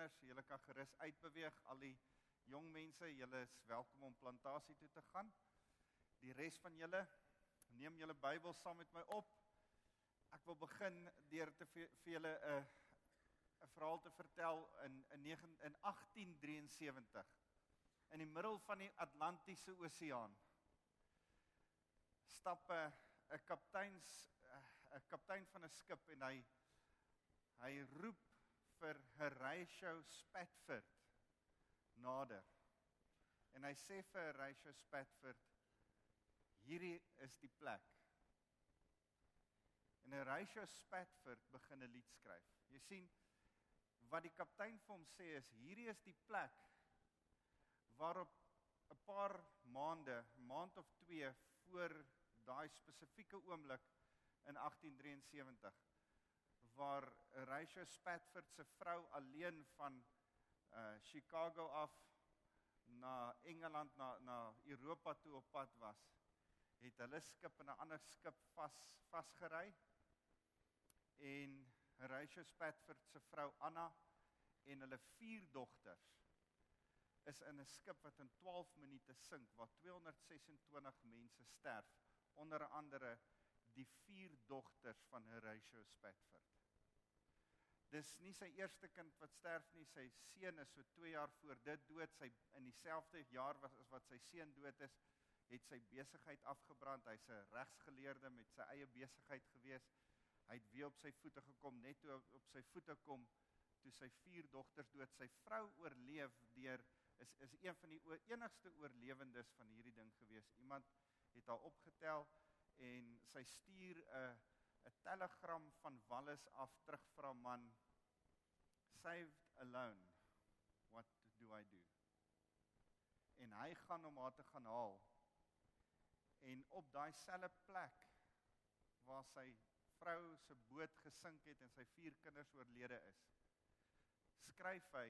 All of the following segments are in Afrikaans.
kinders, julle kan gerus uitbeweeg. Al die jong mense, julle is welkom om plantasie toe te gaan. Die res van julle, neem julle Bybel saam met my op. Ek wil begin deur te vir julle 'n 'n verhaal te vertel in in 9 in 1873 in die middel van die Atlantiese Oseaan. Stap 'n 'n kapteins 'n kaptein van 'n skip en hy hy roep vir Horatio Spatford nader. En hy sê vir Horatio Spatford hierdie is die plek. En Horatio Spatford begin 'n lied skryf. Jy sien wat die kaptein vir hom sê is hierdie is die plek waarop 'n paar maande, maand of 2 voor daai spesifieke oomblik in 1873 waar Horatio Spatford se vrou alleen van uh Chicago af na Engeland na na Europa toe op pad was, het hulle skip in 'n ander skip vas vasgery en Horatio Spatford se vrou Anna en hulle vier dogters is in 'n skip wat in 12 minute sink waar 226 mense sterf onder andere die vier dogters van Horatio Spatford. Dis nie sy eerste kind wat sterf nie, sy seun is so 2 jaar voor dit dood. Sy in dieselfde jaar was as wat sy seun dood is, het sy besigheid afgebrand. Hy's 'n regsgeleerde met sy eie besigheid gewees. Hy het weer op sy voete gekom, net toe op sy voete kom toe sy vier dogters dood. Sy vrou oorleef deur is is een van die enigste oorlewendes van hierdie ding gewees. Iemand het haar opgetel en sy stuur 'n 'n telegram van Wallis af terug vir 'n man saved alone what do i do? En hy gaan hom haar te gaan haal. En op daai selfe plek waar sy vrou se boot gesink het en sy vier kinders oorlede is skryf hy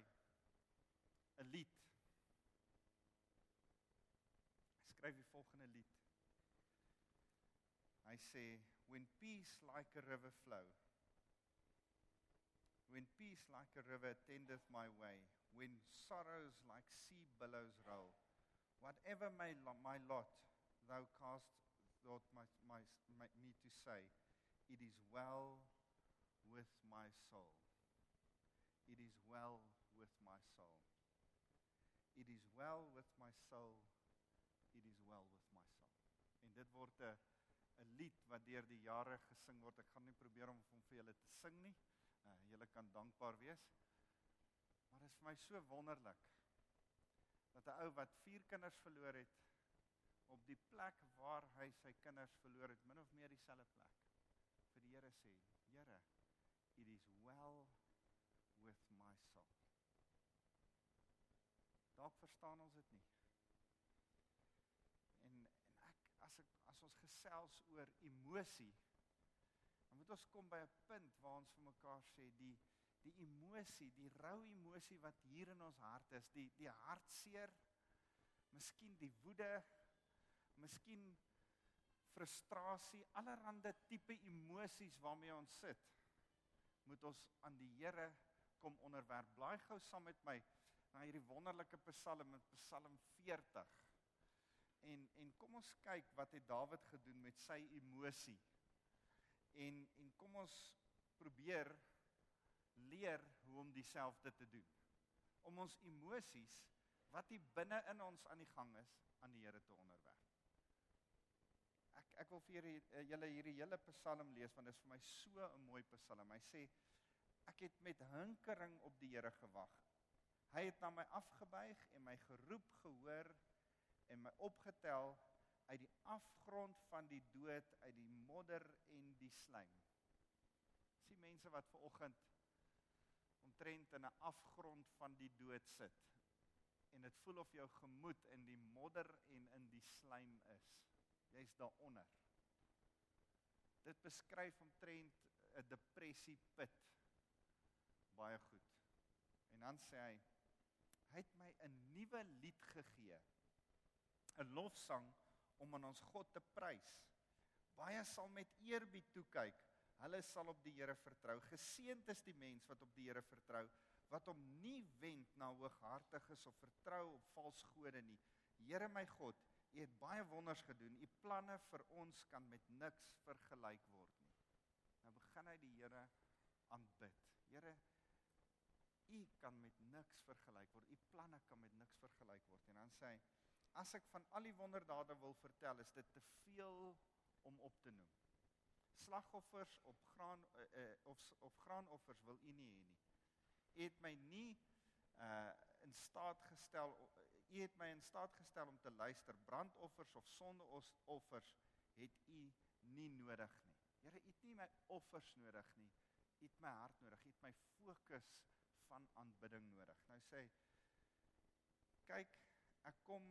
'n lied. Skryf die volgende lied. Hy sê when peace like a river flow when peace like a river tendeth my way when sorrows like sea billows roll whatever may my lot thou cast thought my, my, my me to say it is well with my soul. It is well with my soul. It is well with my soul. It is well with my soul. En dit word 'n 'n lied wat deur die jare gesing word. Ek gaan nie probeer om hom vir julle te sing nie. Uh julle kan dankbaar wees. Maar dit is vir my so wonderlik dat 'n ou wat vier kinders verloor het op die plek waar hy sy kinders verloor het, min of meer dieselfde plek. vir die Here sê, Here, it is well with my soul. Dalk verstaan ons dit nie. En as ek as ons gesels oor emosie, dan moet ons kom by 'n punt waar ons vir mekaar sê die die emosie, die rou emosie wat hier in ons hart is, die die hartseer, miskien die woede, miskien frustrasie, allerlei tipe emosies waarmee ons sit, moet ons aan die Here kom onderwerp. Blaai gou saam met my na hierdie wonderlike Psalm, Psalm 40. En en kom ons kyk wat het Dawid gedoen met sy emosie. En en kom ons probeer leer hoe om dieselfde te doen. Om ons emosies wat hier binne in ons aan die gang is aan die Here te onderwerf. Ek ek wil vir eh, julle hierdie hele Psalm lees want dit is vir my so 'n mooi Psalm. Hy sê ek het met hinkering op die Here gewag. Hy het na my afgebuig en my geroep gehoor en my opgetel uit die afgrond van die dood, uit die modder en die slaim. Sien mense wat ver oggend omtrent in 'n afgrond van die dood sit. En dit voel of jou gemoed in die modder en in die slaim is. Jy's daaronder. Dit beskryf omtrent 'n depressie put baie goed. En dan sê hy hy het my 'n nuwe lied gegee 'n lofsang om aan ons God te prys. Baie sal met eerbied toe kyk. Hulle sal op die Here vertrou. Geseënd is die mens wat op die Here vertrou, wat hom nie wend na hooghartiges of vertrou op vals gode nie. Here my God, U het baie wonders gedoen. U planne vir ons kan met niks vergelyk word nie. Nou begin hy die Here aanbid. Here, U kan met niks vergelyk word. U planne kan met niks vergelyk word. En dan sê hy, as ek van al die wonderdade wil vertel, is dit te veel om op te noem. Slagoffers op graan uh, uh, of of graanoffers wil U nie hê nie. U het my nie uh in staat gestel U het my in staat gestel om te luister. Brandoffers of sondeoffers het U nie nodig nie. Here, U het nie my offers nodig nie. U het my hart nodig. U het my fokus van aanbidding nodig. Nou sê kyk, ek kom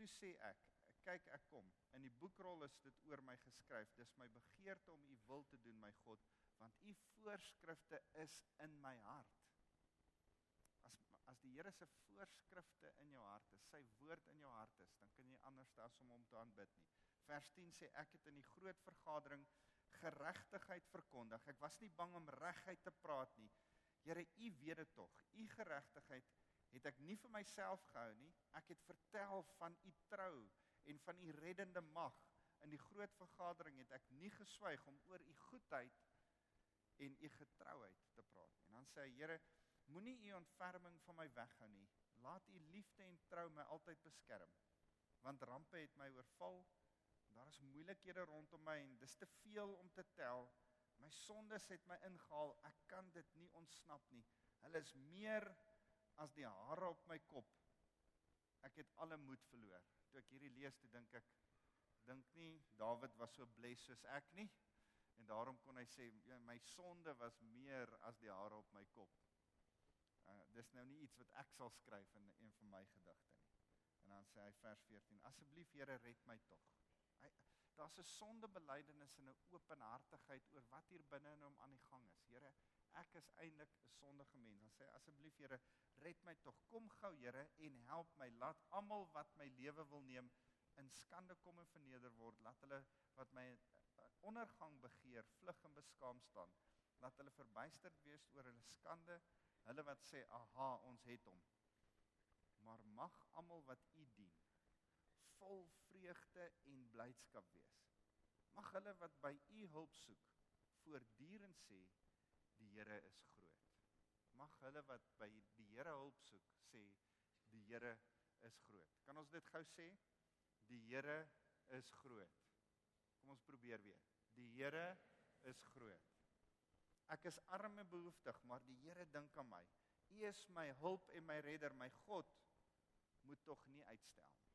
toe sê ek, kyk ek kom. In die boekrol is dit oor my geskryf. Dis my begeerte om U wil te doen, my God, want U voorskrifte is in my hart as die Here se voorskrifte in jou hart is, sy woord in jou hart is, dan kan jy anders as om hom te aanbid nie. Vers 10 sê ek het in die groot vergadering geregtigheid verkondig. Ek was nie bang om regheid te praat nie. Here, U weet dit tog. U geregtigheid het ek nie vir myself gehou nie. Ek het vertel van U trou en van U reddende mag. In die groot vergadering het ek nie geswyg om oor U goedheid en U getrouheid te praat nie. En dan sê hy, Here, Moenie u ontferming van my weghou nie. Laat u liefde en trou my altyd beskerm. Want rampe het my oorval. Daar is moeilikhede rondom my en dis te veel om te tel. My sondes het my ingehaal. Ek kan dit nie ontsnap nie. Hulle is meer as die hare op my kop. Ek het alle moed verloor. Toe ek hierdie lees, toe dink ek dink nie Dawid was so bless soos ek nie. En daarom kon hy sê ja, my sonde was meer as die hare op my kop. Uh, dis nou nie iets wat ek sal skryf in een van my gedigte nie. En dan sê hy vers 14: Asseblief Here red my tog. Hy daar's 'n sondebelydenis en 'n openhartigheid oor wat hier binne in hom aan die gang is. Here, ek is eintlik 'n sondige mens. Dan sê hy asseblief Here red my tog. Kom gou Here en help my. Laat almal wat my lewe wil neem in skande kom en verneder word. Laat hulle wat my ondergang begeer, vlug en beskaam staan. Laat hulle verbuisterd wees oor hulle skande Hulle wat sê, "Aha, ons het hom." Maar mag almal wat U dien vol vreugde en blydskap wees. Mag hulle wat by U hulp soek voortdurend sê, "Die Here is groot." Mag hulle wat by die Here hulp soek sê, "Die Here is groot." Kan ons dit gou sê? Die Here is groot. Kom ons probeer weer. Die Here is groot. Ek is arm en behoeftig, maar die Here dink aan my. U is my hulp en my redder, my God moet tog nie uitstel nie.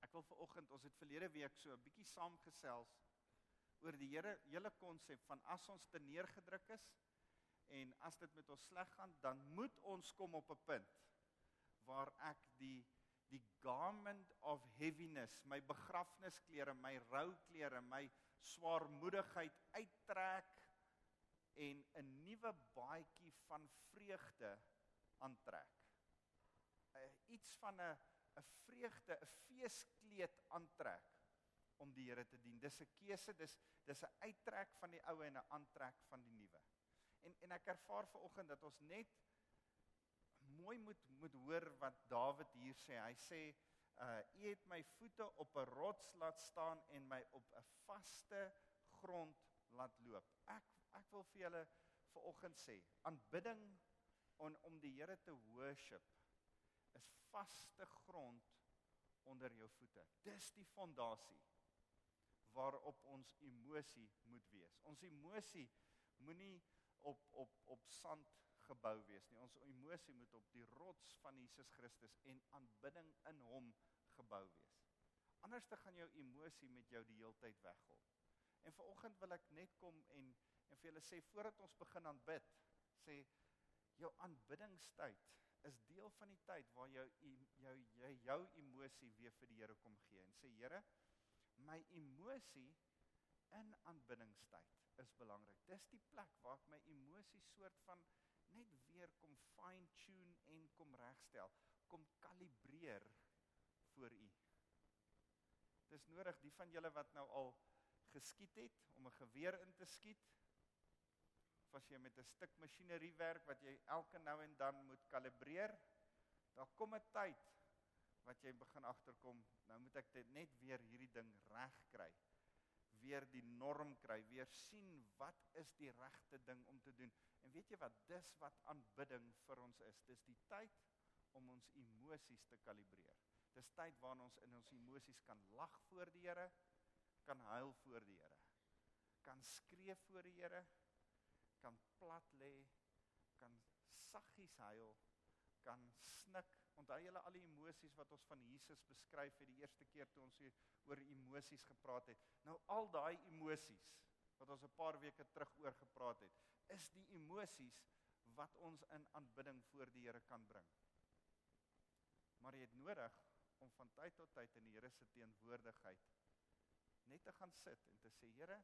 Ek wil vir oggend, ons het verlede week so 'n bietjie saamgesels oor die Here hele konsep van as ons te neergedruk is en as dit met ons sleg gaan, dan moet ons kom op 'n punt waar ek die die garment of heaviness, my begrafnisklere, my rouklere, my swaarmoedigheid uittrek en 'n nuwe baadjie van vreugde aantrek. Uh, iets van 'n 'n vreugde, 'n feeskleed aantrek om die Here te dien. Dis 'n keuse, dis dis 'n uittrek van die ou en 'n aantrek van die nuwe. En en ek ervaar ver oggend dat ons net mooi moet moet hoor wat Dawid hier sê. Hy sê uh u het my voete op 'n rots laat staan en my op 'n vaste grond laat loop. Ek ek wil vir julle vir oggend sê, aanbidding om om die Here te worship is vaste grond onder jou voete. Dis die fondasie waarop ons emosie moet wees. Ons emosie moenie op op op sand gebou wees nie. Ons emosie moet op die rots van Jesus Christus en aanbidding in hom gebou wees. Anders dan gaan jou emosie met jou die heeltyd weggol. En vanoggend wil ek net kom en en vir julle sê voordat ons begin aanbid, sê jou aanbiddingstyd is deel van die tyd waar jou jou jy jou emosie weer vir die Here kom gee en sê Here, my emosie in aanbiddingstyd is belangrik. Dis die plek waar ek my emosie soort van net weer kom fine tune en kom regstel, kom kalibreer vir u. Dis nodig die van julle wat nou al geskiet het om 'n geweer in te skiet. As jy met 'n stuk masjinerie werk wat jy elke nou en dan moet kalibreer, daar kom 'n tyd wat jy begin agterkom, nou moet ek dit net weer hierdie ding reg kry. Weer die norm kry, weer sien wat is die regte ding om te doen. En weet jy wat? Dis wat aanbidding vir ons is. Dis die tyd om ons emosies te kalibreer. Dis tyd waarin ons in ons emosies kan lag voor die Here, kan huil voor die Here, kan skree voor die Here, kan plat lê, kan saggies huil, kan snik. Onthou julle al die emosies wat ons van Jesus beskryf het die eerste keer toe ons oor emosies gepraat het. Nou al daai emosies wat ons 'n paar weke terug oor gepraat het, is die emosies wat ons in aanbidding voor die Here kan bring. Maar jy het nodig om van tyd tot tyd in die Here se teenwoordigheid net te gaan sit en te sê Here,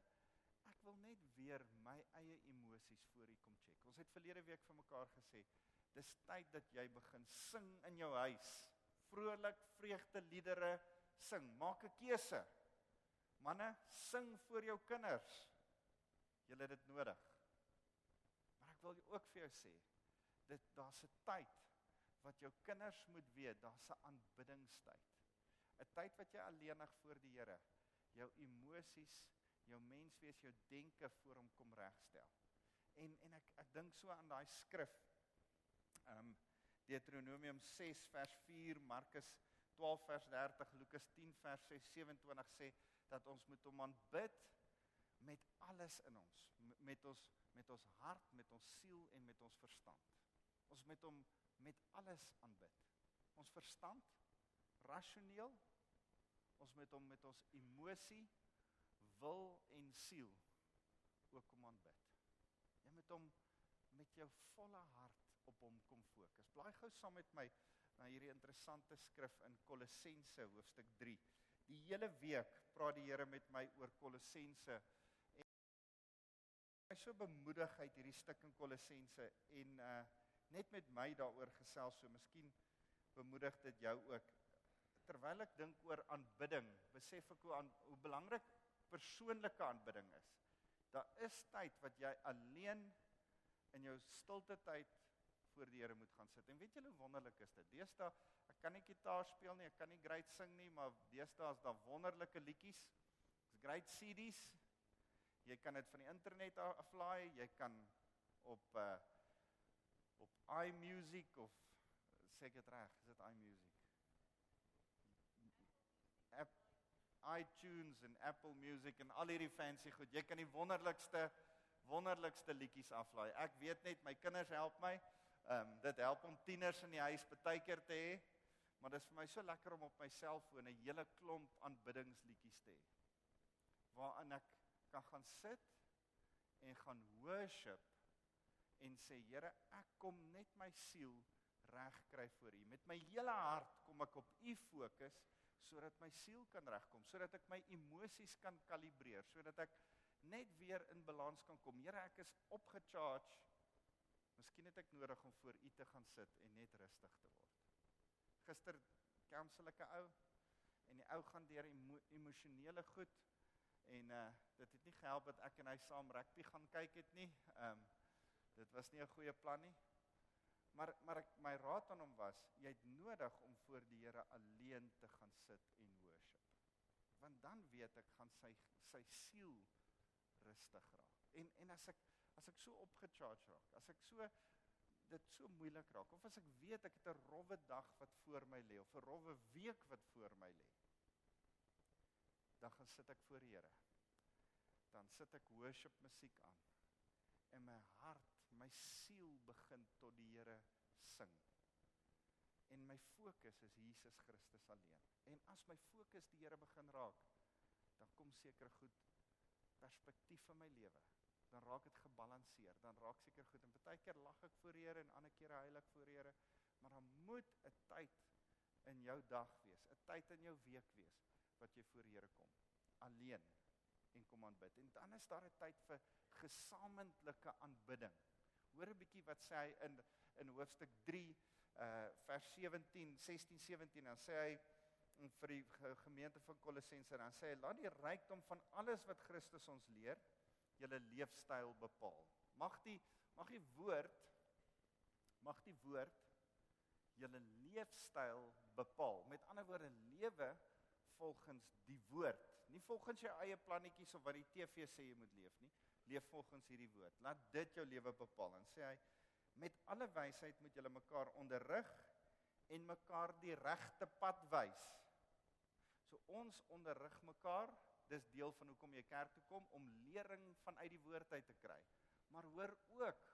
ek wil net weer my eie emosies voor U kom check. Ons het verlede week vir mekaar gesê, dis tyd dat jy begin sing in jou huis. Vrolik vreugde liedere sing. Maak 'n keuse. Manne, sing vir jou kinders. Julle het dit nodig. Maar ek wil ook vir jou sê, dit daar's 'n tyd wat jou kinders moet weet, daar's 'n aanbiddingstyd. 'n Tyd wat jy alleenig voor die Here jou emosies, jou menswees, jou denke voor hom kom regstel. En en ek ek dink so aan daai skrif. Ehm um, Deuteronomium 6 vers 4, Markus 12 vers 30, Lukas 10 vers 6, 27 sê dat ons moet hom aanbid met alles in ons, met ons met ons hart, met ons siel en met ons verstand. Ons moet hom met alles aanbid. Ons verstand rasioneel. Ons moet hom met ons emosie, wil en siel ook kom aanbid. Jy moet hom met jou volle hart op hom kom fokus. Blaai gou saam met my na hierdie interessante skrif in Kolossense hoofstuk 3. Die hele week praat die Here met my oor Kolossense en hy so bemoedig uit hierdie stuk in Kolossense en uh net met my daaroor gesels so miskien bemoedig dit jou ook terwyl ek dink oor aanbidding besef ek hoe aan hoe belangrik persoonlike aanbidding is. Daar is tyd wat jy alleen in jou stilte tyd voor die Here moet gaan sit. En weet julle wonderlik is dit? Deesdae ek kan nie gitaar speel nie ek kan nie great sing nie maar deesdae is daar wonderlike liedjies. Is great CD's jy kan dit van die internet aflaai. Jy kan op uh op iMusic of sê ek dit reg, is dit iMusic? iTunes en Apple Music en al hierdie fancy goed. Jy kan die wonderlikste wonderlikste liedjies aflaai. Ek weet net my kinders help my. Ehm um, dit help om tieners in die huis baie keer te hê. Maar dit is vir my so lekker om op my selfoon 'n hele klomp aanbiddingsliedjies te hê. Waarin ek kan gaan sit en gaan worship en sê Here, ek kom net my siel reg kry voor U. Met my hele hart kom ek op U fokus sodat my siel kan regkom, sodat ek my emosies kan kalibreer, sodat ek net weer in balans kan kom. Here, ek is opgecharge. Miskien het ek nodig om voor U te gaan sit en net rustig te word. Gister counsel ek 'n ou en die ou gaan deur emo emosionele goed en uh dit het nie gehelp dat ek en hy saam rugby gaan kyk het nie. Um Dit was nie 'n goeie plan nie. Maar maar ek my raad aan hom was, jy het nodig om voor die Here alleen te gaan sit en worship. Want dan weet ek gaan sy sy siel rustig raak. En en as ek as ek so opgecharge raak, as ek so dit so moeilik raak of as ek weet ek het 'n rowwe dag wat voor my lê of 'n rowwe week wat voor my lê, dan gaan sit ek voor die Here. Dan sit ek worship musiek aan. En my hart my siel begin tot die Here sing. En my fokus is Jesus Christus alleen. En as my fokus die Here begin raak, dan kom seker goed perspektief in my lewe. Dan raak dit gebalanseer, dan raak seker goed en baie keer lag ek voor die Here en ander kere huil ek voor die Here, maar dan moet 'n tyd in jou dag wees, 'n tyd in jou week wees wat jy voor die Here kom alleen en kom aanbid. En dan is daar 'n tyd vir gesamentlike aanbidding. Hoor 'n bietjie wat sê hy in in hoofstuk 3 uh vers 17, 16, 17 dan sê hy vir die gemeente van Kolossense dan sê hy laat die rykdom van alles wat Christus ons leer julle leefstyl bepaal. Mag die mag die woord mag die woord julle leefstyl bepaal. Met ander woorde, lewe volgens die woord, nie volgens jou eie plannetjies of wat die TV sê jy moet leef nie. Leef volgens hierdie woord. Laat dit jou lewe bepaal. En sê hy met alle wysheid moet julle mekaar onderrig en mekaar die regte pad wys. So ons onderrig mekaar. Dis deel van hoekom jy kerk toe kom om lering vanuit die woord uit te kry. Maar hoor ook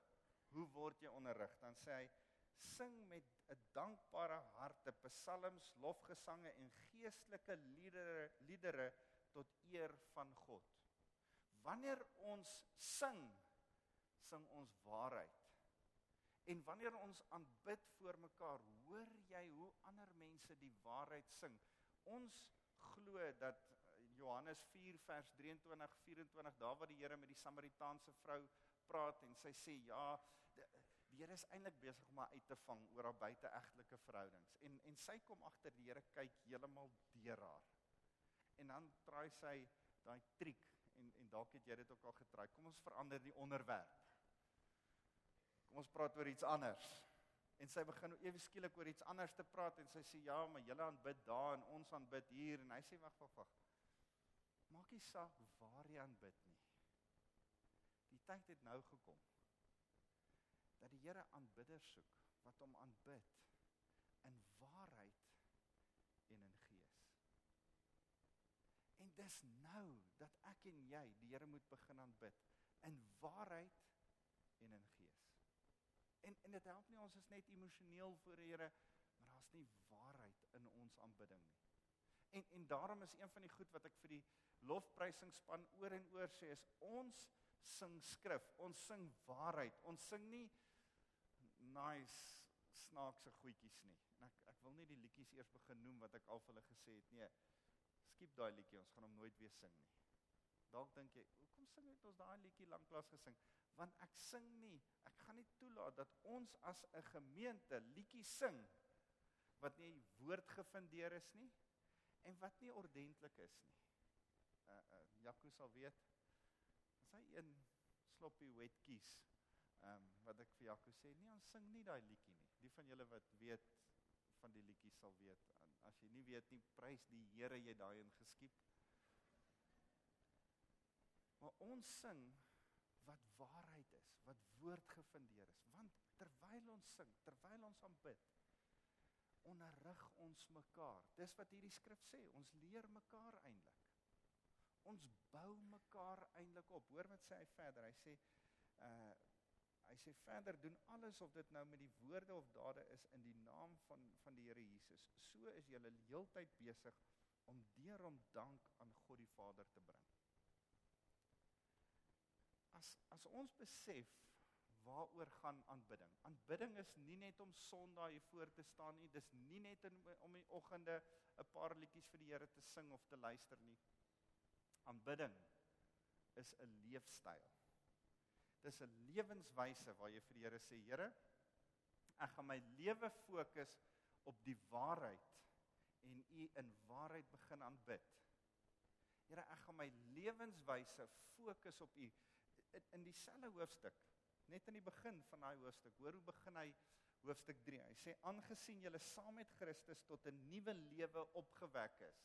hoe word jy onderrig? Dan sê hy sing met 'n dankbare hart psalms, lofgesange en geestelike liedere liedere tot eer van God. Wanneer ons sing, sing ons waarheid. En wanneer ons aanbid voor mekaar, hoor jy hoe ander mense die waarheid sing. Ons glo dat Johannes 4 vers 23 24 daar waar die Here met die Samaritaanse vrou praat en sy sê ja die, die Here is eintlik besig om haar uit te vang oor haar buiteegtelike verhoudings en en sy kom agter die Here kyk heeltemal deur haar en dan try sy daai triek dalk het jy dit ook al getry kom ons verander die onderwerp. Kom ons praat oor iets anders. En sy begin ewe skielik oor iets anders te praat en sy sê ja maar julle aanbid daar en ons aanbid hier. En hy sê wag wag wag. Maak nie saak waar jy aanbid nie. Die tyd het nou gekom dat die Here aanbidders soek wat hom aanbid in waarheid en in gees. En dis nou dat ek en jy die Here moet begin aanbid in waarheid en in gees. En en dit help nie ons is net emosioneel voor die Here, maar daar's nie waarheid in ons aanbidding nie. En en daarom is een van die goed wat ek vir die lofprysingsspan oor en oor sê is ons sing skrif, ons sing waarheid. Ons sing nie nice snaakse goedjies nie. En ek ek wil nie die liedjies eers begin noem wat ek al vir hulle gesê het nie. Skiep daai liedjie, ons gaan hom nooit weer sing nie. Dalk dink jy, hoekom sing het ons daai liedjie lanklaas gesing? Want ek sing nie, ek gaan nie toelaat dat ons as 'n gemeente liedjies sing wat nie woord gefundeer is nie en wat nie ordentlik is nie uh, uh Jaco sal weet as hy een sloppy wet kies ehm um, wat ek vir Jaco sê nee ons sing nie daai liedjie nie die van julle wat weet van die liedjie sal weet. As jy nie weet nie prys die Here jy daai in geskiep. Maar ons sing wat waarheid is wat woord gefundeer is. Want terwyl ons sing terwyl ons aanbid onderrig ons mekaar. Dis wat hierdie skrif sê ons leer mekaar eintlik ons bou mekaar eintlik op. Hoor wat sê hy verder? Hy sê uh hy sê verder doen alles of dit nou met die woorde of dade is in die naam van van die Here Jesus. So is jy heeltyd besig om deur hom dank aan God die Vader te bring. As as ons besef waaroor gaan aanbidding. Aanbidding is nie net om Sondag hier voor te staan nie. Dis nie net in, om die oggende 'n paar liedjies vir die Here te sing of te luister nie. Aanbidding is 'n leefstyl. Dis 'n lewenswyse waar jy vir die Here sê, Here, ek gaan my lewe fokus op die waarheid en U in waarheid begin aanbid. Here, ek gaan my lewenswyse fokus op U in, in dieselfde hoofstuk, net in die begin van daai hoofstuk. Hoor hoe begin hy hoofstuk 3. Hy sê aangesien julle saam met Christus tot 'n nuwe lewe opgewek is.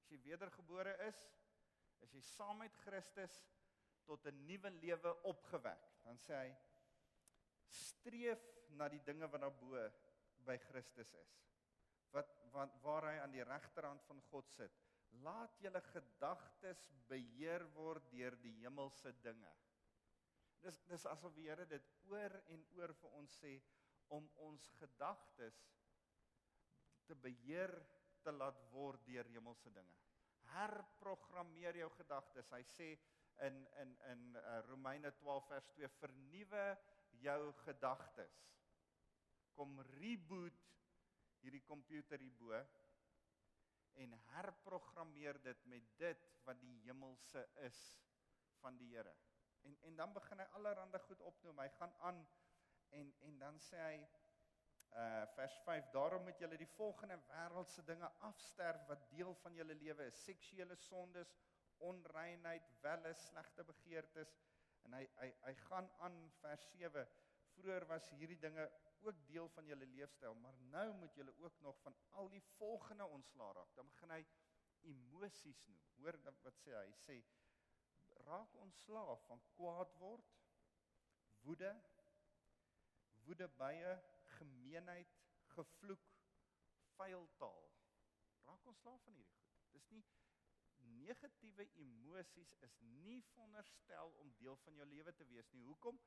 As jy wedergebore is, is jy saam met Christus tot 'n nuwe lewe opgewek. Dan sê hy streef na die dinge wat daarbo by Christus is. Wat wat waar hy aan die regterhand van God sit. Laat julle gedagtes beheer word deur die hemelse dinge. Dis dis asof die Here dit oor en oor vir ons sê om ons gedagtes te beheer te laat word deur hemelse dinge. Herprogrammeer jou gedagtes. Hy sê in in in uh, Romeine 12 vers 2 vernuwe jou gedagtes. Kom reboot hierdie komputer hierbo en herprogrammeer dit met dit wat die hemelse is van die Here. En en dan begin hy allerlei goed opnoem. Hy gaan aan en en dan sê hy uh vers 5 daarom moet julle die volgende wêreldse dinge afsterf wat deel van julle lewe is seksuele sondes onreinheid welle slegte begeertes En hy hy hy gaan aan vers 7. Vroeger was hierdie dinge ook deel van julle leefstyl, maar nou moet julle ook nog van al die volgende ontslaa raak. Dan begin hy emosies noem. Hoor wat sê hy? Hy sê raak ontslaaf van kwaad word, woede, woedebye, gemeenheid, gevloek, vuil taal. Raak ontslaaf van hierdie goed. Dis nie negatiewe emosies is nie veronderstel om deel van jou lewe te wees nie. Hoekom?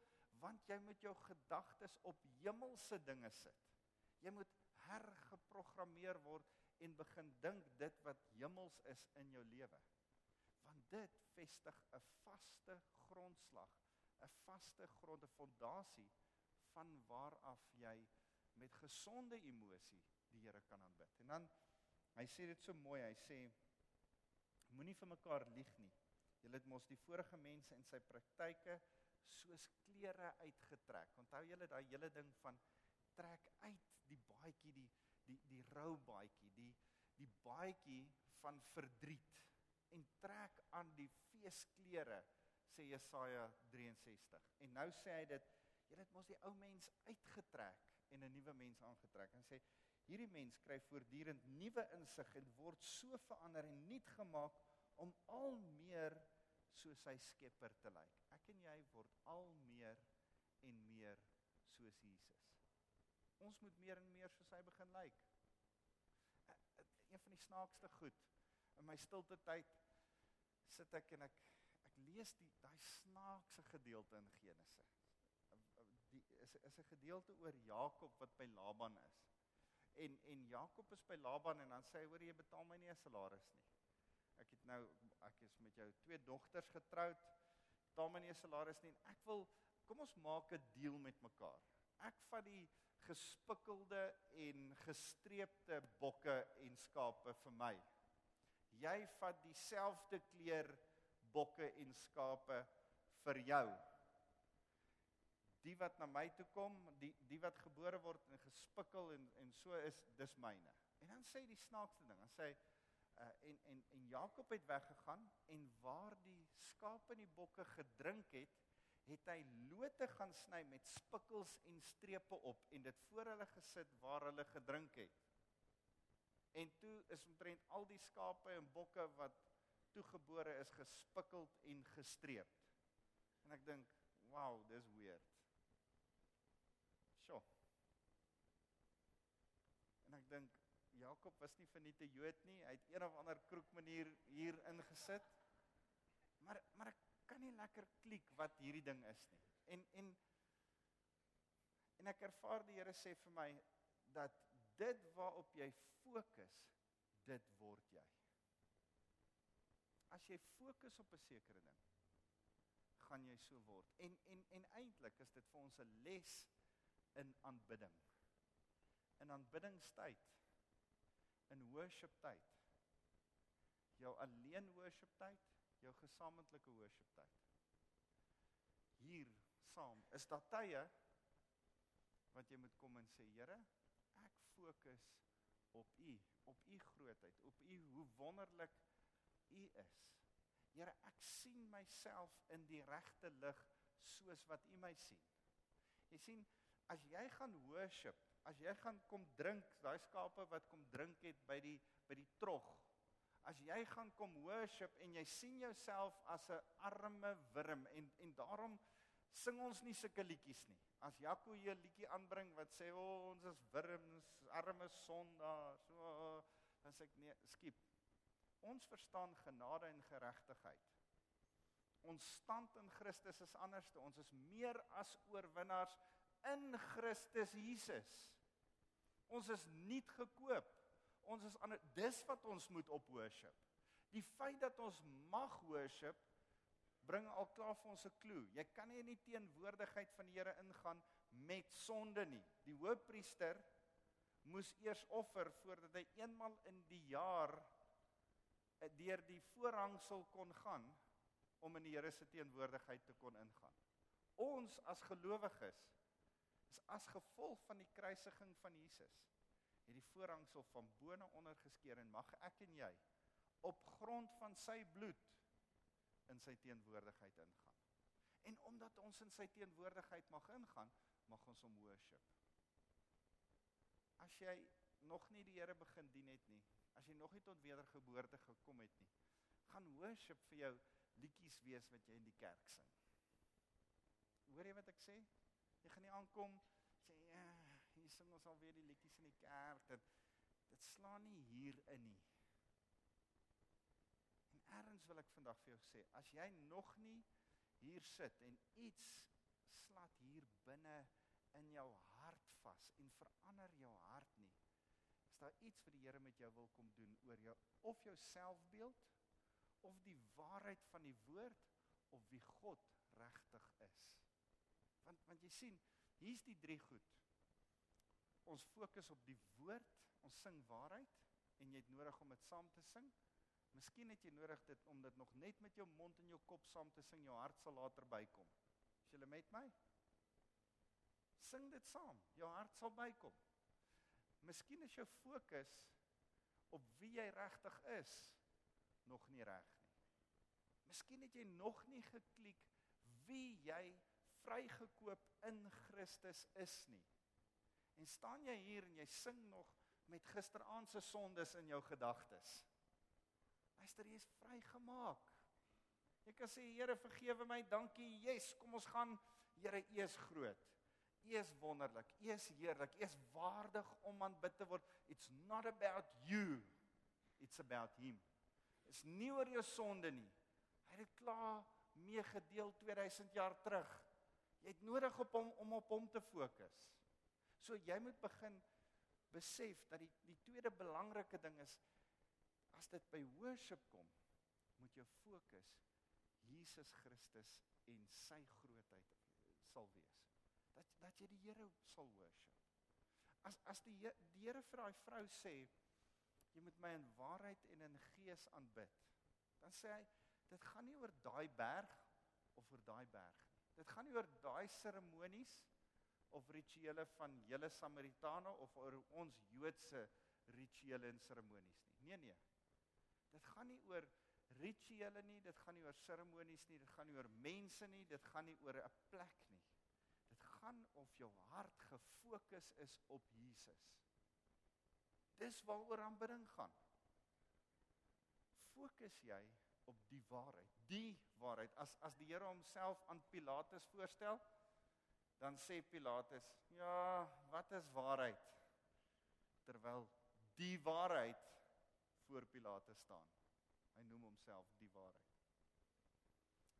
Want jy moet jou gedagtes op hemelse dinge sit. Jy moet hergeprogrammeer word en begin dink dit wat hemels is in jou lewe. Want dit vestig 'n vaste grondslag, 'n vaste grond, 'n fondasie van waar af jy met gesonde emosie die Here kan aanbid. En dan hy sê dit so mooi, hy sê moenie vir mekaar lieg nie. Julle het mos die vorige mense in sy praktyke soos klere uitgetrek. Onthou julle daai hele ding van trek uit die baadjie die die die rou baadjie, die die baadjie van verdriet en trek aan die feesklere sê Jesaja 63. En nou sê hy dit, julle het mos die ou mens uitgetrek en 'n nuwe mens aangetrek. En sê hierdie mens kry voortdurend nuwe insig en word so verander en nuut gemaak om al meer soos sy Skepper te lyk. Ek en jy word al meer en meer soos Jesus. Ons moet meer en meer soos hy begin lyk. Eh, eh, een van die snaakste goed in my stilte tyd sit ek en ek ek lees die daai snaakse gedeelte in Genesis. Die is is 'n gedeelte oor Jakob wat by Laban is. En en Jakob is by Laban en dan sê hy hoor jy betaal my nie 'n salaris nie. Ek het nou ek is met jou twee dogters getroud. Betaal my nie 'n salaris nie. Ek wil kom ons maak 'n deal met mekaar. Ek vat die gespikkelde en gestreepte bokke en skape vir my. Jy vat dieselfde kleur bokke en skape vir jou. Die wat na my toe kom, die die wat gebore word en gespikkel en en so is, dis myne. En dan sê die snaakste ding, dan sê uh, en en en Jakob het weggegaan en waar die skape en die bokke gedrink het, het hy lote gaan sny met spikkels en strepe op en dit voor hulle gesit waar hulle gedrink het. En toe is omtrent al die skape en bokke wat toegebore is gespikkeld en gestreep. En ek dink, wow, dis weird. Sjoe. En ek dink Jakob was nie vir net 'n Jood nie, hy het een of ander kroek manier hier ingesit. Maar maar ek kan nie lekker klik wat hierdie ding is nie. En en en ek ervaar die Here sê vir my dat dit waarop jy fokus, dit word jy. As jy fokus op 'n sekere ding, gaan jy so word. En en en eintlik is dit vir ons 'n les in aanbidding. In aanbiddingstyd, in worship tyd. Jou alleen worship tyd jou gesamentlike worship tyd. Hier saam is daar tye wat jy moet kom en sê Here, ek fokus op U, op U grootheid, op U hoe wonderlik U is. Here, ek sien myself in die regte lig soos wat U my sien. Jy sien, as jy gaan worship, as jy gaan kom drink, daai skape wat kom drink het by die by die trog as jy gaan kom worship en jy sien jouself as 'n arme wurm en en daarom sing ons nie sulke liedjies nie. As Jaco hier 'n liedjie aanbring wat sê oh, ons is wurms, arme sondaar, so dan sê ek nee, skiep. Ons verstaan genade en geregtigheid. Ons stand in Christus is anderste. Ons is meer as oorwinnaars in Christus Jesus. Ons is nie gekoop ons is aan dis wat ons moet op worship. Die feit dat ons mag worship bring al klaar vir ons 'n klou. Jy kan nie in die teenwoordigheid van die Here ingaan met sonde nie. Die hoofpriester moes eers offer voordat hy eenmal in die jaar eh, deur die voorhangsel kon gaan om in die Here se teenwoordigheid te kon ingaan. Ons as gelowiges is as gevolg van die kruisiging van Jesus het die voorhangsel van bo na onder geskeur en mag ek en jy op grond van sy bloed in sy teenwoordigheid ingaan. En omdat ons in sy teenwoordigheid mag ingaan, mag ons hom worship. As jy nog nie die Here begin dien het nie, as jy nog nie tot wedergeboorte gekom het nie, gaan worship vir jou liedjies wees wat jy in die kerk sing. Hoor jy wat ek sê? Jy gaan nie aankom sê ja, hier sing ons alweer die liedjies in die kerk. Dit dit slaan nie hier in nie. En erns wil ek vandag vir jou sê, as jy nog nie hier sit en iets slat hier binne in jou hart vas en verander jou hart nie. Is daar iets wat die Here met jou wil kom doen oor jou of jou selfbeeld of die waarheid van die woord of wie God regtig is? Jy sien, hier's die drie goed. Ons fokus op die woord, ons sing waarheid en jy het nodig om dit saam te sing. Miskien het jy nodig dit om dit nog net met jou mond en jou kop saam te sing, jou hart sal later bykom. Is jy met my? Sing dit saam, jou hart sal bykom. Miskien is jou fokus op wie jy regtig is nog nie reg nie. Miskien het jy nog nie geklik wie jy vrygekoop in Christus is nie. En staan jy hier en jy sing nog met gisteraand se sondes in jou gedagtes. Luister, jy is vrygemaak. Jy kan sê Here vergewe my, dankie. Yes, kom ons gaan. Here, U is groot. U is wonderlik. U is heerlik. U is waardig om aanbid te word. It's not about you. It's about him. Is nie oor jou sonde nie. Hy het dit klaar meegedeel 2000 jaar terug. Jy het nodig op hom om op hom te fokus. So jy moet begin besef dat die die tweede belangrike ding is as dit by worship kom, moet jou fokus Jesus Christus en sy grootheid sal wees. Dat dat jy die Here sal worship. As as die die Here vir daai vrou sê jy moet my in waarheid en in gees aanbid, dan sê hy dit gaan nie oor daai berg of oor daai berg. Dit gaan nie oor daai seremonies of rituele van julle Samaritane of oor ons Joodse rituele en seremonies nie. Nee nee. Dit gaan nie oor rituele nie, dit gaan nie oor seremonies nie, dit gaan nie oor mense nie, dit gaan nie oor 'n plek nie. Dit gaan of jou hart gefokus is op Jesus. Dis waaroor aanbidding gaan. Fokus jy op die waarheid, die waarheid. As as die Here homself aan Pilatus voorstel, dan sê Pilatus, "Ja, wat is waarheid?" Terwyl die waarheid voor Pilatus staan. Hy noem homself die waarheid.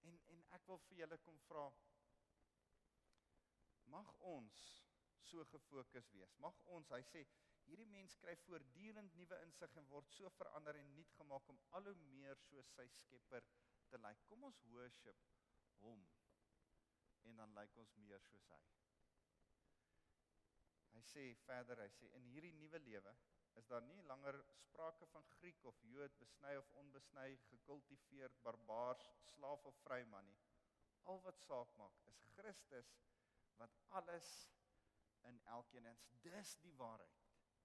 En en ek wil vir julle kom vra mag ons so gefokus wees. Mag ons, hy sê, hierdie mens kry voortdurend nuwe insig en word so verander en nuut gemaak om al hoe meer soos sy Skepper te lyk. Kom ons worship hom en dan lyk ons meer soos hy. Hy sê verder, hy sê in hierdie nuwe lewe is daar nie langer sprake van Griek of Jood, besny of onbesny, gekultiveerd, barbaars, slaaf of vryman nie. Al wat saak maak is Christus wat alles in elkeen is. Dis die waarheid.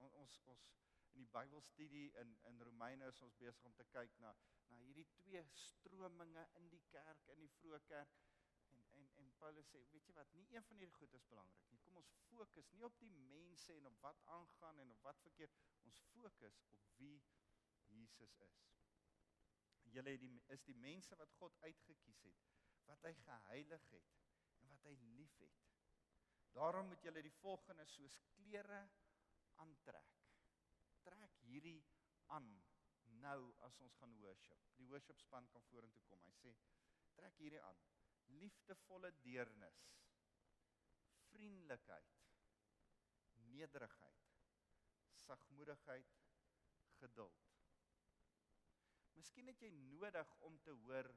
On, ons ons in die Bybelstudie in in Romeine is ons besig om te kyk na na hierdie twee strominge in die kerk in die vroeë kerk. En en en Paulus sê weet jy wat? Nie een van hierdie goed is belangrik nie. Kom ons fokus nie op die mense en op wat aangaan en op wat verkeerd ons fokus op wie Jesus is. Julle het die is die mense wat God uitgekies het wat hy geheilig het en wat hy liefhet. Daarom moet julle die volgende soos klere aantrek trek hierdie aan nou as ons gaan worship. Die worship span kan vorentoe kom. Hy sê trek hierdie aan. Liefdevolle deernis, vriendelikheid, nederigheid, sagmoedigheid, geduld. Miskien het jy nodig om te hoor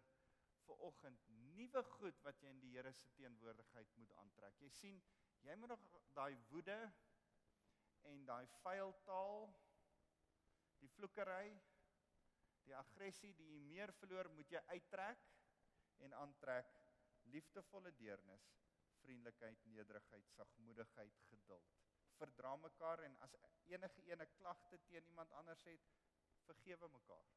vir oggend nuwe goed wat jy in die Here se teenwoordigheid moet aantrek. Jy sien, jy moet nog daai woede en daai vuil taal die vloekery, die aggressie, die jy meer verloor, moet jy uittrek en aantrek liefdevolle deernis, vriendelikheid, nederigheid, sagmoedigheid, geduld. Verdra mekaar en as enige ene klagte teen iemand anders het, vergewe mekaar.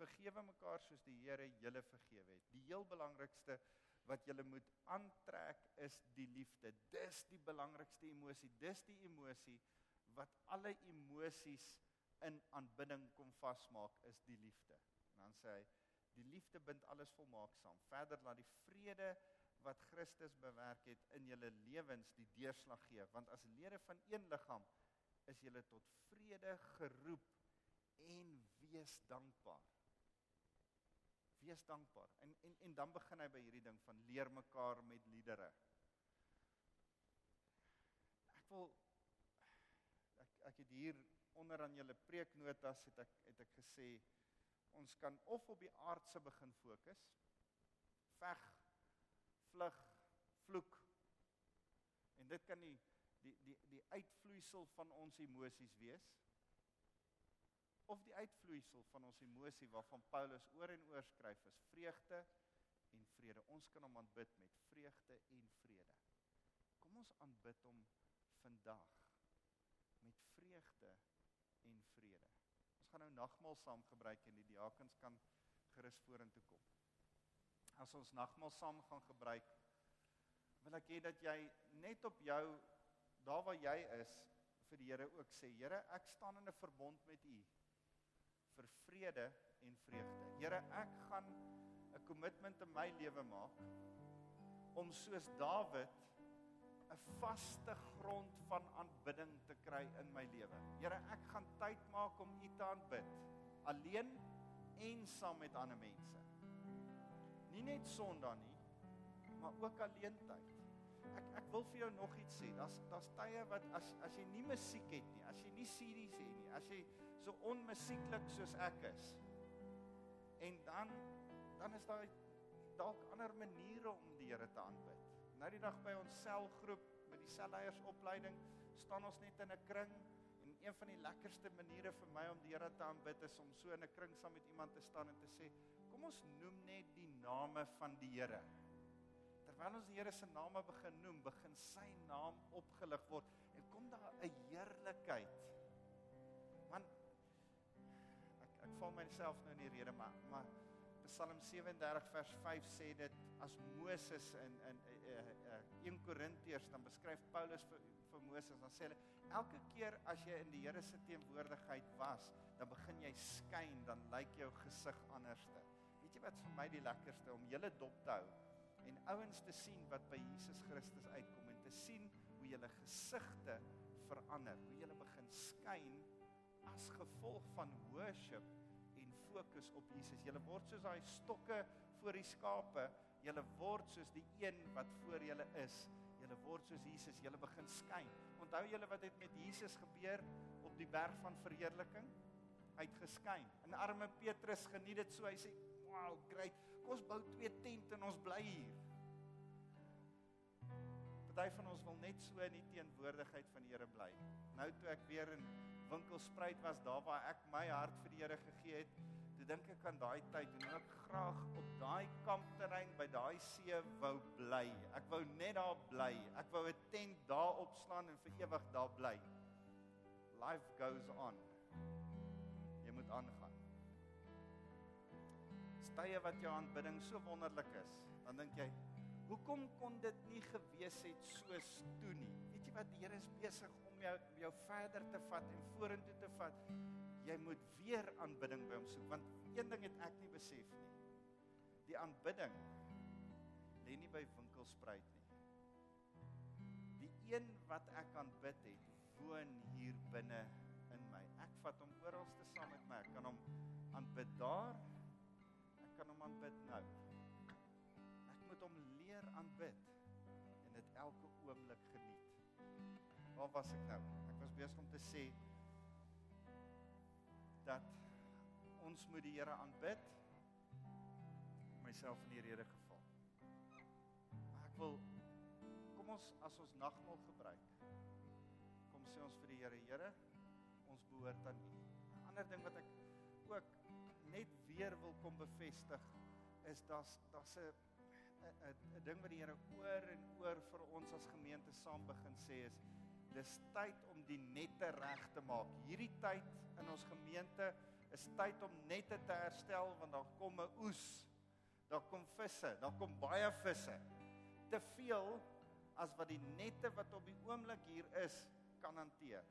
Vergewe mekaar soos die Here julle vergewe het. Die heel belangrikste wat julle moet aantrek is die liefde. Dis die belangrikste emosie. Dis die emosie wat alle emosies in aanbidding kom vasmaak is die liefde. En dan sê hy die liefde bind alles volmaak saam. Verder laat die vrede wat Christus bewerk het in julle lewens die deurslag gee, want as lede van een liggaam is julle tot vrede geroep en wees dankbaar. Wees dankbaar. En en en dan begin hy by hierdie ding van leer mekaar met liedere. Ek wil ek ek het hier onder aan julle preeknotas het ek het ek gesê ons kan of op die aardse begin fokus. Veg, vlug, vloek. En dit kan die die die die uitvloeisel van ons emosies wees of die uitvloeisel van ons emosie waarvan Paulus oor en oor skryf is vreugde en vrede. Ons kan hom aanbid met vreugde en vrede. Kom ons aanbid hom vandag met vreugde en vrede. Ons gaan nou nagmaal saam gebruik en die diakens kan gerus vorentoe kom. As ons nagmaal saam gaan gebruik, wil ek hê dat jy net op jou daar waar jy is vir die Here ook sê, Here, ek staan in 'n verbond met U vir vrede en vreugde. Here, ek gaan 'n kommitment in my lewe maak om soos Dawid 'n vaste grond van aanbidding te kry in my lewe. Here, ek gaan tyd maak om U te aanbid, alleen en saam met ander mense. Nie net Sondag nie, maar ook alleen tyd. Ek ek wil vir jou nog iets sê. Daar's daar's tye wat as as jy nie musiek het nie, as jy nie series het nie, as jy so onmusieklik soos ek is. En dan dan is daar dalk ander maniere om die Here te aanbid. Nou die dag by ons selgroep met die selleiersopleiding staan ons net in 'n kring en een van die lekkerste maniere vir my om die Here te aanbid is om so in 'n kring saam met iemand te staan en te sê kom ons noem net die name van die Here. Terwyl ons die Here se name begin noem, begin sy naam opgelig word en kom daar 'n heerlikheid. Val myself nou in die rede maar maar Psalm 37 vers 5 sê dit as Moses in in uh, uh, 1 Korintiërs dan beskryf Paulus vir vir Moses dan sê hulle elke keer as jy in die Here se teenwoordigheid was dan begin jy skyn dan lyk jou gesig anderste. Weet jy wat vir my die lekkerste? Om julle dop te hou en ouens te sien wat by Jesus Christus uitkom en te sien hoe julle gesigte verander hoe julle begin skyn as gevolg van worship fokus op Jesus. Julle word soos daai stokke voor die skape. Julle word soos die een wat voor julle is. Julle word soos Jesus. Julle begin skyn. Onthou julle wat het met Jesus gebeur op die berg van verheerliking? Hy het geskyn. En arme Petrus geniet dit so. Hy sê, "Wow, great. Kom ons bou twee tente en ons bly hier." Party van ons wil net so in die teenwoordigheid van die Here bly. Nou toe ek weer in winkelspruit was daar waar ek my hart vir die Here gegee het, dink ek aan daai tyd en ek graag op daai kampterrein by daai see wou bly. Ek wou net daar bly. Ek wou 'n tent daar opslaan en vir ewig daar bly. Life goes on. Jy moet aangaan. Stye wat jou aanbidding so wonderlik is, dan dink jy, hoekom kon dit nie gewees het soos toe nie? Weet jy wat die Here is besig om jou jou verder te vat en vorentoe te vat. Jy moet weer aanbidding by hom soek want een ding het ek nie besef nie. Die aanbidding lê nie by winkelspruit nie. Die een wat ek aanbid het, woon hier binne in my. Ek vat hom oral te saam met my. Ek kan hom aanbid daar. Kan hom aanbid nou. Ek moet hom leer aanbid en dit elke oomblik geniet. Waar was ek nou? Ek was besig om te sê dat ons moet die Here aanbid. Myself in die rede geval. Maar ek wil kom ons as ons nagmaal gebruik. Kom sê ons vir die Here, Here, ons behoort aan U. 'n Ander ding wat ek ook net weer wil kom bevestig is daar's daar's 'n 'n 'n ding wat die Here oor en oor vir ons as gemeente saam begin sê is dis tyd om die nette reg te maak. Hierdie tyd in ons gemeente Is tyd om nette te herstel want daar kom 'n oes. Daar kom visse, daar kom baie visse. Te veel as wat die nette wat op die oomblik hier is kan hanteer.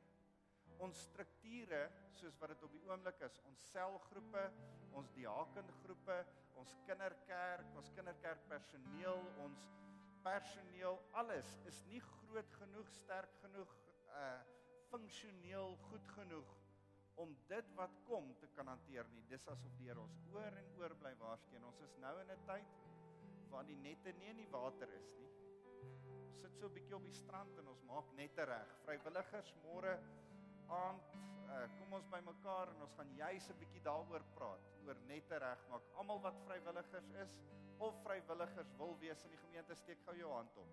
Ons strukture soos wat dit op die oomblik is, ons selgroepe, ons diakengroepe, ons kinderkerk, ons kinderkerk personeel, ons personeel, alles is nie groot genoeg, sterk genoeg, uh funksioneel goed genoeg om dit wat kom te kan hanteer nie. Dis asof die Here ons oor en oor bly waarsku. Ons is nou in 'n tyd waar die nette nie in die water is nie. Ons sit so 'n bietjie op die strand en ons maak nette reg. Vrywilligers môre aand uh, kom ons bymekaar en ons gaan juis 'n bietjie daaroor praat oor nette regmaak. Almal wat vrywilligers is of vrywilligers wil wees in die gemeente steek gou jou hand op.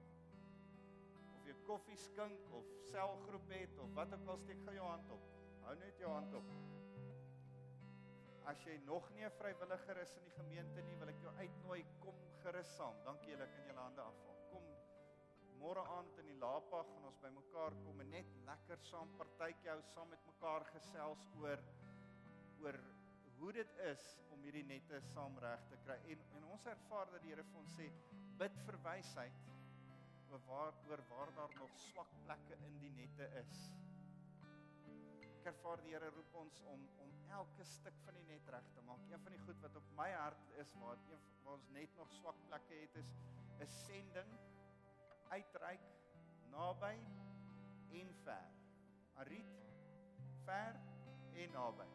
Of jy koffie skink of selgroep het of wat ook al steek gou jou hand op. Hou net jou hand op. As jy nog nie 'n vrywilliger is in die gemeente nie, wil ek jou uitnooi kom gerus saam. Dankie julle kan julle hande afval. Môre aand in die Laapag gaan ons bymekaar kom en net lekker saam partytjie hou, saam met mekaar gesels oor oor hoe dit is om hierdie nette saam reg te kry. En en ons ervaar dat die Here vir ons sê bid vir wysheid oor waar oor waar daar nog swak plekke in die nette is. Ek ervaar die Here roep ons om om elke stuk van die net reg te maak. Een van die goed wat op my hart is waar een waar ons net nog swak plekke het is is sending uitreik naby en ver. Arit ver en naby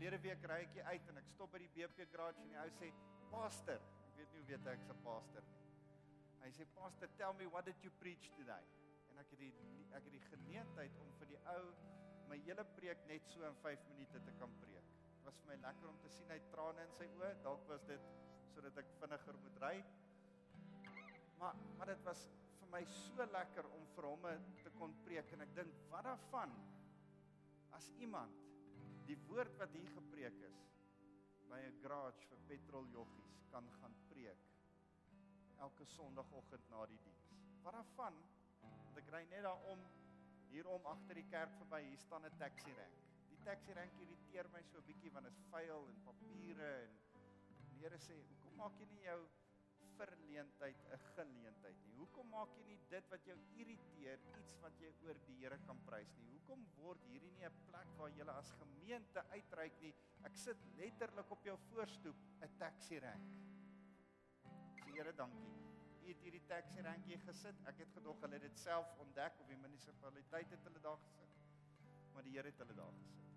verlede week ry ek uit en ek stop by die BP garage en die ou sê, "Pastor, ek weet nie hoe weet ek se pastor nie." Hy sê, "Pastor, tell me what did you preach today?" En ek het die ek het die geleentheid om vir die ou my hele preek net so in 5 minute te kan preek. Dit was vir my lekker om te sien hy trane in sy oë. Dalk was dit sodat ek vinniger moet ry. Maar maar dit was vir my so lekker om vir hom te kon preek en ek dink, wat daarvan as iemand die woord wat hier gepreek is by 'n garage vir petroljoggies kan gaan preek elke sonoggend na die diens. Wat daarvan? Want ek ry net daarom hierom agter die kerk verby, hier staan 'n taxi rank. Die taxi rank irriteer my so 'n bietjie want dit is vuil en papiere en die Here sê, "Hoekom maak jy nie jou verleentheid 'n geleentheid nie. Hoekom maak jy nie dit wat jou irriteer iets wat jy oor die Here kan prys nie? Hoekom word hierdie nie 'n plek waar jy as gemeente uitreik nie? Ek sit letterlik op jou voorstoep 'n taxi rank. Sê Here, dankie. U het hierdie taxi rankie gesit. Ek het gedog hulle het dit self ontdek of die munisipaliteit het hulle daar gesit. Maar die Here het hulle daar gesit.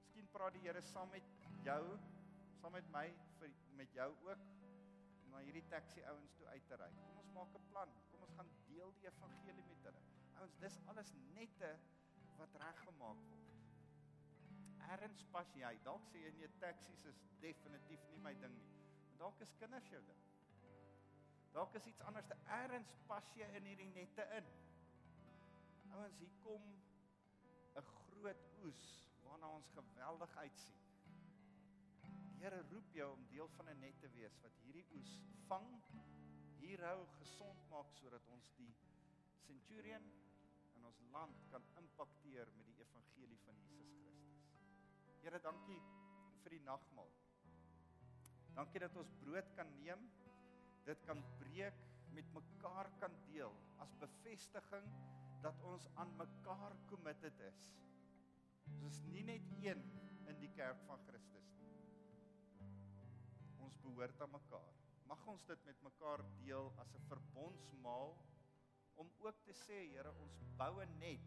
Miskien praat die Here saam met jou, saam met my vir met jou ook na hierdie taxi ouens toe uit te ry. Kom ons maak 'n plan. Kom ons gaan deel die evangelie met hulle. Ouens, dis alles nette wat reggemaak word. Erns pas jy. Dalk sê jy nee, taksies is definitief nie my ding nie. Maar dalk is kinders jou ding. Dalk is iets anders. Erns pas jy in hierdie nette in. Ouens, hier kom 'n groot oes waarna ons geweldig uitsien. Here roep jou om deel van 'n net te wees wat hierdie oes vang, hier hou gesond maak sodat ons die centurion in ons land kan impakteer met die evangelie van Jesus Christus. Here, dankie vir die nagmaal. Dankie dat ons brood kan neem, dit kan breek, met mekaar kan deel as bevestiging dat ons aan mekaar committed is. Ons is nie net een in die kerk van Christus nie ons behoort aan mekaar. Mag ons dit met mekaar deel as 'n verbondsmaal om ook te sê, Here, ons boue net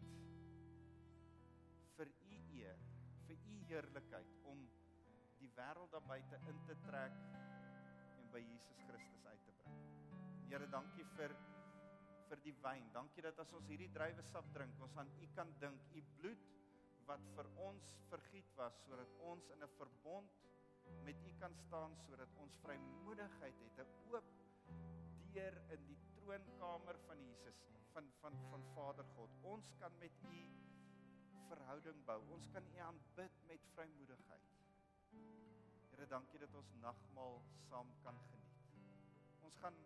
vir u eer, vir u heerlikheid om die wêreld daar buite in te trek en by Jesus Christus uit te bring. Here, dankie vir vir die wyn. Dankie dat as ons hierdie druiwesap drink, ons aan u kan dink, u bloed wat vir ons vergiet was sodat ons in 'n verbond met U kan staan sodat ons vrymoedigheid het 'n oop deur in die troonkamer van Jesus van van van Vader God. Ons kan met U verhouding bou. Ons kan U aanbid met vrymoedigheid. Here, dankie dat ons nagmaal saam kan geniet. Ons gaan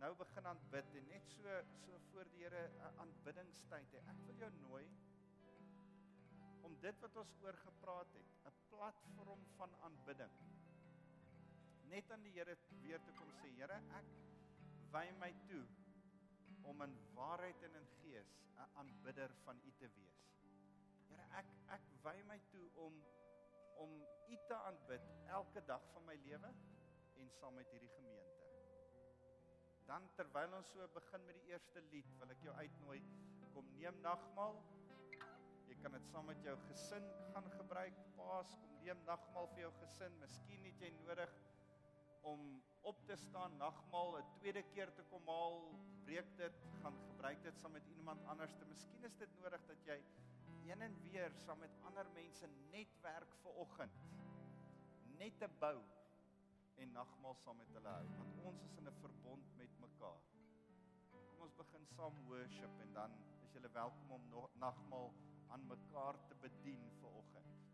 nou begin aanbid en net so so voor die Here 'n aanbiddingstyd hê. Ek wil jou nooi om dit wat ons oor gepraat het, platform van aanbidding. Net aan die Here weer te kom sê, Here, ek wy my toe om in waarheid en in gees 'n aanbidder van U te wees. Here, ek ek wy my toe om om U te aanbid elke dag van my lewe en saam met hierdie gemeente. Dan terwyl ons so begin met die eerste lied, wil ek jou uitnooi kom neem nagmaal Jy kan dit saam met jou gesin gaan gebruik. Paas, kom neem nagmaal vir jou gesin. Miskien het jy nodig om op te staan nagmaal 'n tweede keer te kom haal. Breek dit, gaan gebruik dit saam met iemand anders. Miskien is dit nodig dat jy een en weer saam met ander mense netwerk vir oggend. Net te bou en nagmaal saam met hulle hou want ons is in 'n verbond met mekaar. Kom ons begin saam worship en dan is jy welkom om nagmaal aan mekaar te bedien vir oggend.